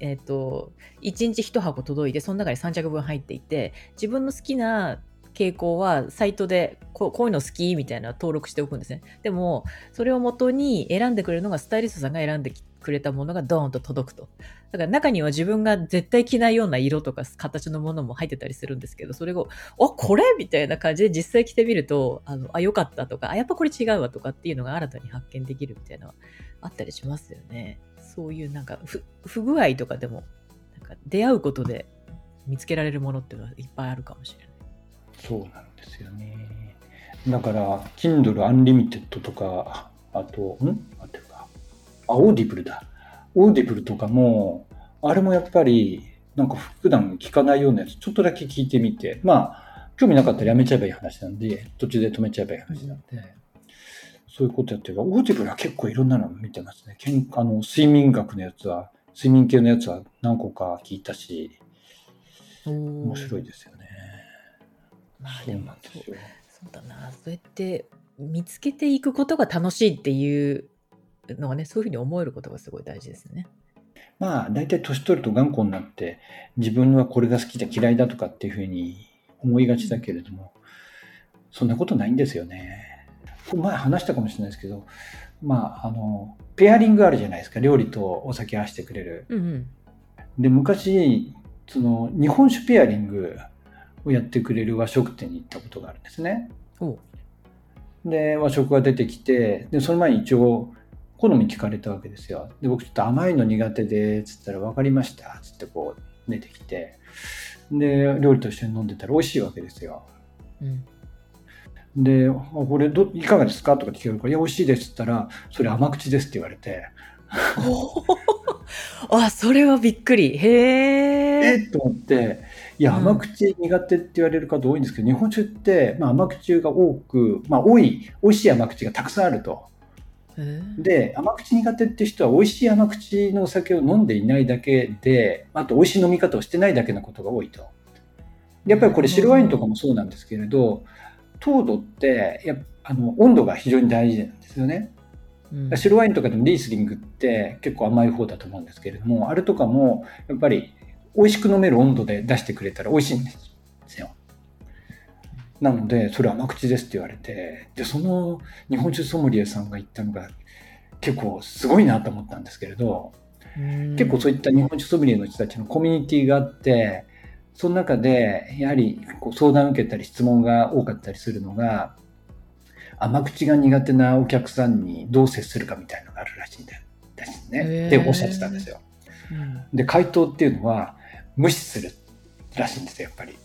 えっ、ー、と、1日1箱届いて、その中に3着分入っていて、自分の好きな傾向はサイトでこういうの好きみたいな登録しておくんですね。でも、それをもとに選んでくれるのがスタイリストさんが選んでくれたものがドーンと届くと。だから中には自分が絶対着ないような色とか形のものも入ってたりするんですけど、それを、あ、これ？みたいな感じで実際着てみると、あの、あ、よかったとか、あ、やっぱこれ違うわとかっていうのが新たに発見できるみたいなのはあったりしますよね。そういうなんか不具合とかでも、なんか出会うことで見つけられるものっていうのはいっぱいあるかもしれない。そうなんですよね。だから、Kindle Unlimited とか、あと、ん？あてか、あ、 Audible だ。 Audible とかも、あれもやっぱり、なんか普段聞かないようなやつ、ちょっとだけ聞いてみて、まあ、興味なかったらやめちゃえばいい話なんで、途中で止めちゃえばいい話なんで、そういうことやってるオーディブルは結構いろんなの見てますね。けんあの睡眠学のやつは、睡眠系のやつは何個か聞いたし、面白いですよね。まあでもそうそうだな。そうやって見つけていくことが楽しいっていうのがね、そういうふうに思えることがすごい大事ですね。まあ、大体年取ると頑固になって、自分はこれが好きだ嫌いだとかっていうふうに思いがちだけれども、そんなことないんですよね。前話したかもしれないですけど、まあ、あの、ペアリングあるじゃないですか。料理とお酒合わせてくれる。うんうん、で、昔、その、日本酒ペアリングをやってくれる和食店に行ったことがあるんですね。で、和食が出てきて、で、その前に一応、好み聞かれたわけですよ。で、僕ちょっと甘いの苦手で、つったら分かりました、つってこう出てきて、で、料理として飲んでたら美味しいわけですよ。うんで、これど、いかがですか？とか聞けるから、いや、美味しいですって言ったら、それ甘口ですって言われて。<laughs> あ、それはびっくり。へえ。え？と思って、いや、甘口苦手って言われる方多いんですけど、うん、日本酒って、まあ、甘口が多く、まあ、多い、美味しい甘口がたくさんあると。で、甘口苦手って人は美味しい甘口のお酒を飲んでいないだけで、あと美味しい飲み方をしてないだけのことが多いと。やっぱりこれ白ワインとかもそうなんですけれど、糖度ってやあの温度が非常に大事なんですよね。うん、白ワインとかでもリースリングって結構甘い方だと思うんですけれども、あれとかもやっぱり美味しく飲める温度で出してくれたら美味しいんですよ。なので、それ甘口ですって言われて、で、その日本酒ソムリエさんが言ったのが結構すごいなと思ったんですけれど、結構そういった日本酒ソムリエの人たちのコミュニティがあって、その中で、やはりこう相談を受けたり質問が多かったりするのが、甘口が苦手なお客さんにどう接するかみたいなのがあるらしいんですね。っておっしゃってたんですよ。で、回答っていうのは、無視するらしいんですよ、やっぱり。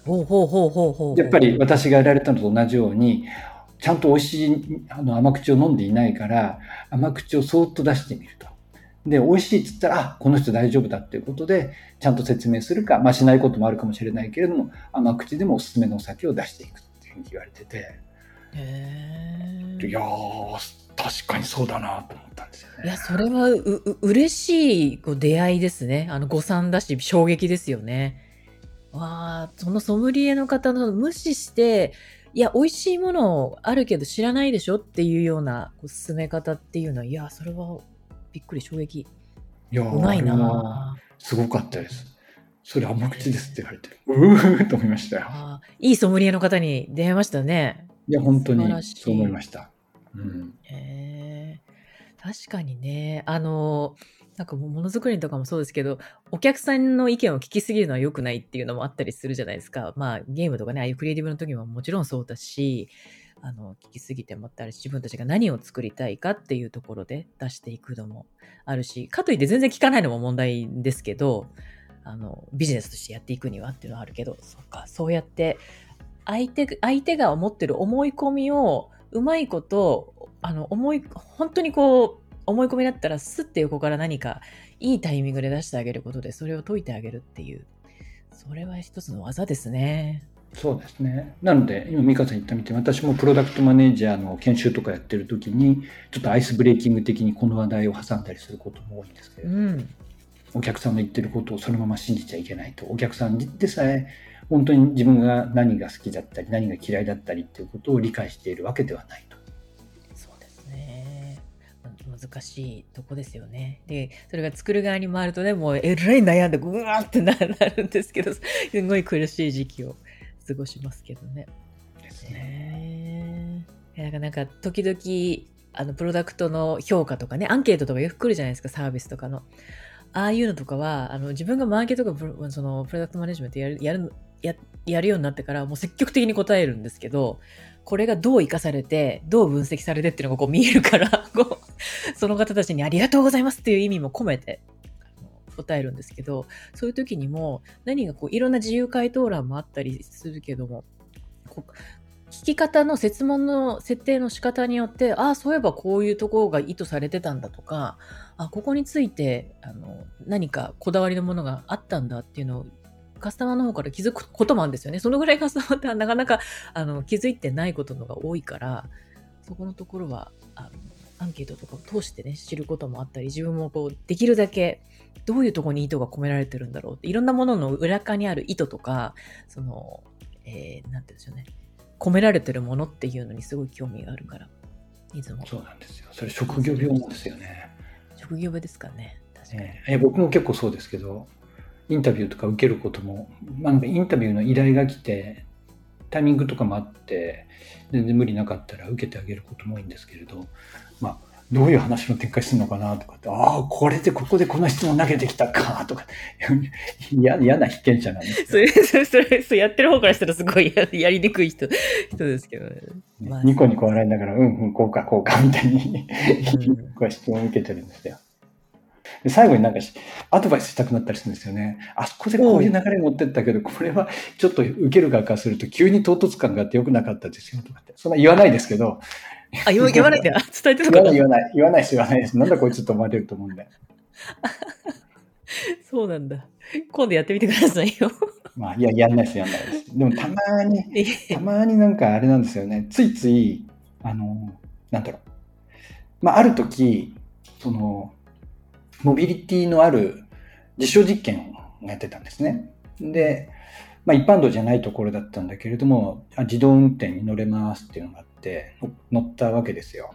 やっぱり私がやられたのと同じように、ちゃんと美味しいあの甘口を飲んでいないから、甘口をそーっと出してみると。で、美味しいって言ったら、あ、この人大丈夫だっていうことで、ちゃんと説明するか、まあしないこともあるかもしれないけれども、甘口でもおすすめのお酒を出していくっていうふうに言われてて、へいやー、確かにそうだなと思ったんですよね。いや、それはう、う、嬉しいこう出会いですね。あの、誤算だし、衝撃ですよね。わあ、そのソムリエの方の無視して、いや、美味しいものあるけど知らないでしょっていうようなこう進め方っていうのは、いや、それはびっくり、衝撃。いやうまいなすごかったです。それ甘口ですって言われて、うーと思いましたよ。あいいソムリエの方に出会いましたね。いや、本当にそう思いました。うん。へえ確かにね。あの、なんかものづくりとかもそうですけど、お客さんの意見を聞きすぎるのは良くないっていうのもあったりするじゃないですか。まあゲームとかね、ああいうクリエイティブの時ももちろんそうだし、あの、聞きすぎてもったり、自分たちが何を作りたいかっていうところで出していくのもあるし、かといって全然聞かないのも問題ですけど、あの、ビジネスとしてやっていくにはっていうのはあるけど、そうか、そうやって、相手、相手が思ってる思い込みを、うまいこと、あの、思い、本当にこう、思い込みだったら、スッて横から何かいいタイミングで出してあげることで、それを解いてあげるっていう、それは一つの技ですね。そうですね。なので、今、美香さん言ったみたいに、私もプロダクトマネージャーの研修とかやってる時に、ちょっとアイスブレーキング的にこの話題を挟んだりすることも多いんですけれど、うん。お客さんの言ってることをそのまま信じちゃいけないと。お客さんでさえ、本当に自分が何が好きだったり、何が嫌いだったりっていうことを理解しているわけではないと。そうですね。ま難しいとこですよね。で、それが作る側に回るとね、もうえらい悩んで、ぐわーってななるんですけど、すごい苦しい時期を過ごしますけどね。ですね。なんか、なんか、時々、あの、プロダクトの評価とかね、アンケートとかよく来るじゃないですか、サービスとかの。ああいうのとかは、あの、自分がマーケットとかプロ、その、プロダクトマネジメントやる、やる、や、やるようになってから、もう積極的に答えるんですけど、これがどう活かされて、どう分析されてっていうのがこう見えるから、こう、その方たちにありがとうございますっていう意味も込めて、答えるんですけど、そういう時にも、何がこう、いろんな自由回答欄もあったりするけども、こう聞き方の設問の設定の仕方によって、ああ、そういえばこういうところが意図されてたんだとか、あここについてあの何かこだわりのものがあったんだっていうのをカスタマーの方から気づくこともあるんですよね。そのぐらい <laughs> カスタマーってなかなかあの気づいてないことのが多いから、そこのところはあのアンケートとかを通してね、知ることもあったり、自分もこうできるだけどういうところに意図が込められてるんだろうって、いろんなものの裏側にある意図とか、その、えー、なんて言うんでしょうね。込められてるものっていうのにすごい興味があるから、いつもそうなんですよ。それ職業病なんですよね。職業病ですかね。確かに。ええ僕も結構そうですけど、インタビューとか受けることも、まあ、なんかインタビューの依頼が来て、タイミングとかもあって、全然無理なかったら受けてあげることも多いんですけれど、まあ、どういう話の展開するのかなとかって、ああ、これでここでこの質問投げてきたかとか、<laughs> 嫌嫌な被験者なんですよ。それ、<laughs> それ、それ、それやってる方からしたらすごいや <laughs> やりにくい人、人ですけどね。まあニコニコ笑いながら、うんうん、こうか、こうか、みたいに質問を受けてるんですよ。で最後になんかしアドバイスしたくなったりするんですよね。あそこでこういう流れに持ってったけど、これはちょっと受ける側からすると急に唐突感があって良くなかったですよとかって。そんな言わないですけど、あ、言わないで、あ伝えてる言わない言わない、言わないです、言わないです。なんだこいつと思われると思うんで。<laughs> そうなんだ。今度やってみてくださいよ。<laughs> まあ、いや、やんないです、やんないです。でもたまに、たまになんかあれなんですよね。ついつい、あの、なんだろう。まあ、ある時、その、モビリティのある実証実験をやってたんですね。で、まあ、一般道じゃないところだったんだけれども、あ自動運転に乗れますっていうのがあって、の乗ったわけですよ。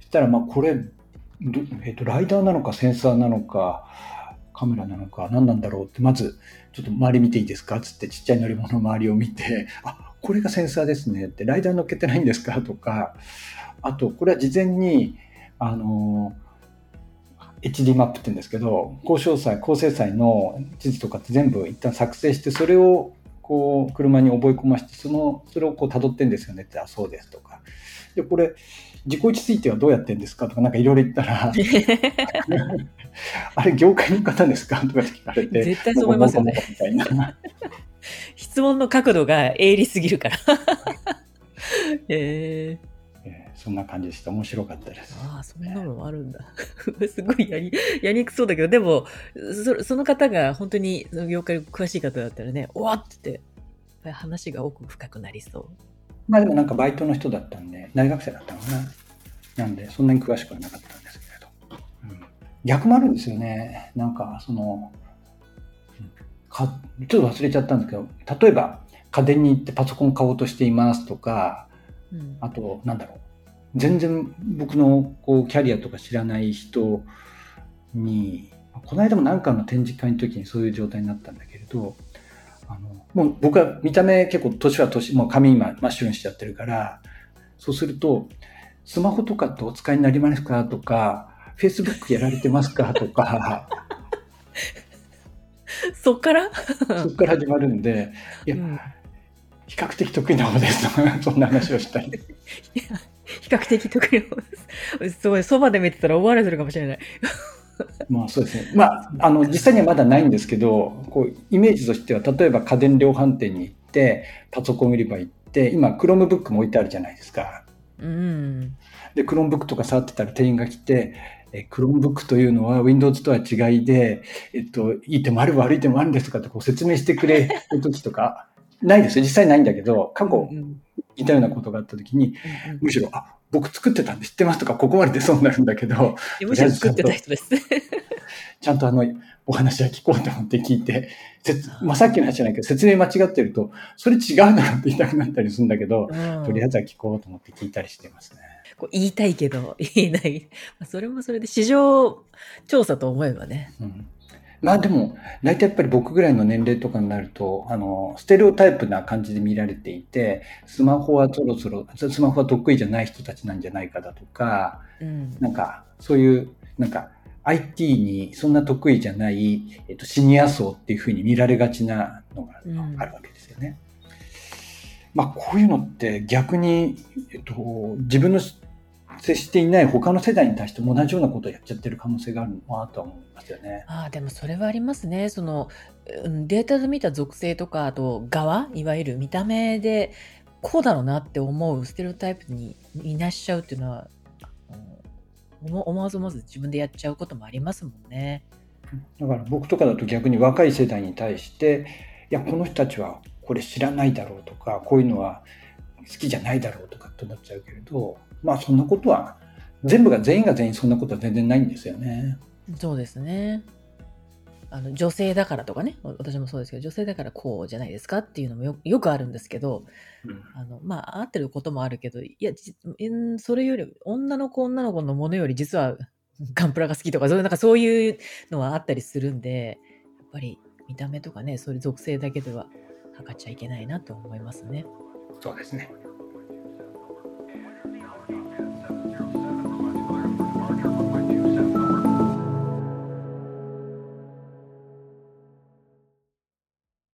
そしたら、まあ、これ、どえっと、ライダーなのかセンサーなのか、カメラなのか何なんだろうって、まず、ちょっと周り見ていいですか？つってちっちゃい乗り物の周りを見て、あ、これがセンサーですねって、ライダー乗っけてないんですか？とか、あと、これは事前に、あの、HD マップって言うんですけど、高詳細、高精細の地図とかって全部一旦作成して、それをこう、車に覚え込まして、その、それをこう辿ってんですよねって、あ、そうですとか。で、これ、自己位置推定はどうやってんですかとか、なんかいろいろ言ったら、<laughs> あれ、業界の方ですかとか聞かれて、絶対そう思いますよね。みたいな。<laughs> 質問の角度が鋭利すぎるから。<laughs> ええーそんな感じでした。面白かったです。ああ、そんなのもあるんだ。<laughs> すごいやり、やりにくそうだけど、でも、そその方が本当にその業界詳しい方だったらね、おわっって、話が奥深くなりそう。まあでもなんかバイトの人だったんで、大学生だったのかな。なんで、そんなに詳しくはなかったんですけれど。うん、逆もあるんですよね。なんか、その、かちょっと忘れちゃったんですけど、例えば、家電に行ってパソコン買おうとしていますとか、うん、あと、なんだろう。全然僕のこうキャリアとか知らない人に、この間も何かの展示会の時にそういう状態になったんだけれど、あのもう僕は見た目結構年は年、もう髪今真っ白にしちゃってるから、そうすると、スマホとかってお使いになりますかとか、Facebook やられてますかとか、<laughs> そっから？そこから始まるんで、いや、うん。比較的得意な方です。<laughs> そんな話をしたり。<laughs> <laughs> 比較的得意です。すごい、そばで見てたら大笑いするかもしれない。<laughs> まあそうですね。まあ、あの、実際にはまだないんですけど、こう、イメージとしては、例えば家電量販店に行って、パソコン売り場行って、今、Chromebook も置いてあるじゃないですか。うん。で、Chromebook とか触ってたら店員が来て、え Chromebook というのは Windows とは違いで、えっと、いい点もある悪い点もあるんですとかってこう説明してくれる時とか、ないですよ。実際ないんだけど、過去似たようなことがあった時に、うんむしろ、あ、僕作ってたんで知ってますとか、ここまで出そうになるんだけど、むしろ作ってた人です。ちゃんとあの、お話は聞こうと思って聞いて、まあ、さっきの話じゃないけど、説明間違ってると、それ違うだろって言いたくなったりするんだけど、とりあえずは聞こうと思って聞いたりしてますね。こう言いたいけど言えない。まあそれもそれで市場調査と思えばね。うん、まあでも、大体やっぱり僕ぐらいの年齢とかになると、あの、ステレオタイプな感じで見られていて、スマホはそろそろ、スマホは得意じゃない人たちなんじゃないかだとか、うん。なんか、そういう、なんか、IT にそんな得意じゃない、えっと、シニア層っていうふうに見られがちなのがうんあるわけですよね。まあ、こういうのって逆に、えっと、自分の接していない他の世代に対しても同じようなことをやっちゃってる可能性があるのかなとは思いますよね。ああ、でもそれはありますね。その、うんデータで見た属性とか、あと側、いわゆる見た目で、こうだろうなって思うステレオタイプにいなしちゃうっていうのは、うん思思わず思わず自分でやっちゃうこともありますもんね。だから僕とかだと逆に若い世代に対して、いや、この人たちはこれ知らないだろうとか、こういうのは好きじゃないだろうとかってなっちゃうけれど、まあそんなことは、全部が全員が全員そんなことは全然ないんですよね。そうですね。あの女性だからとかね、私もそうですけど、女性だからこうじゃないですかっていうのもよよくあるんですけど、うんあのまあ、合ってることもあるけど、いや、それより、女の子、女の子のものより、実は <laughs> ガンプラが好きとか、そういうなんかそういうのはあったりするんで、やっぱり見た目とかね、そういう属性だけでは測っちゃいけないなと思いますね。そうですね。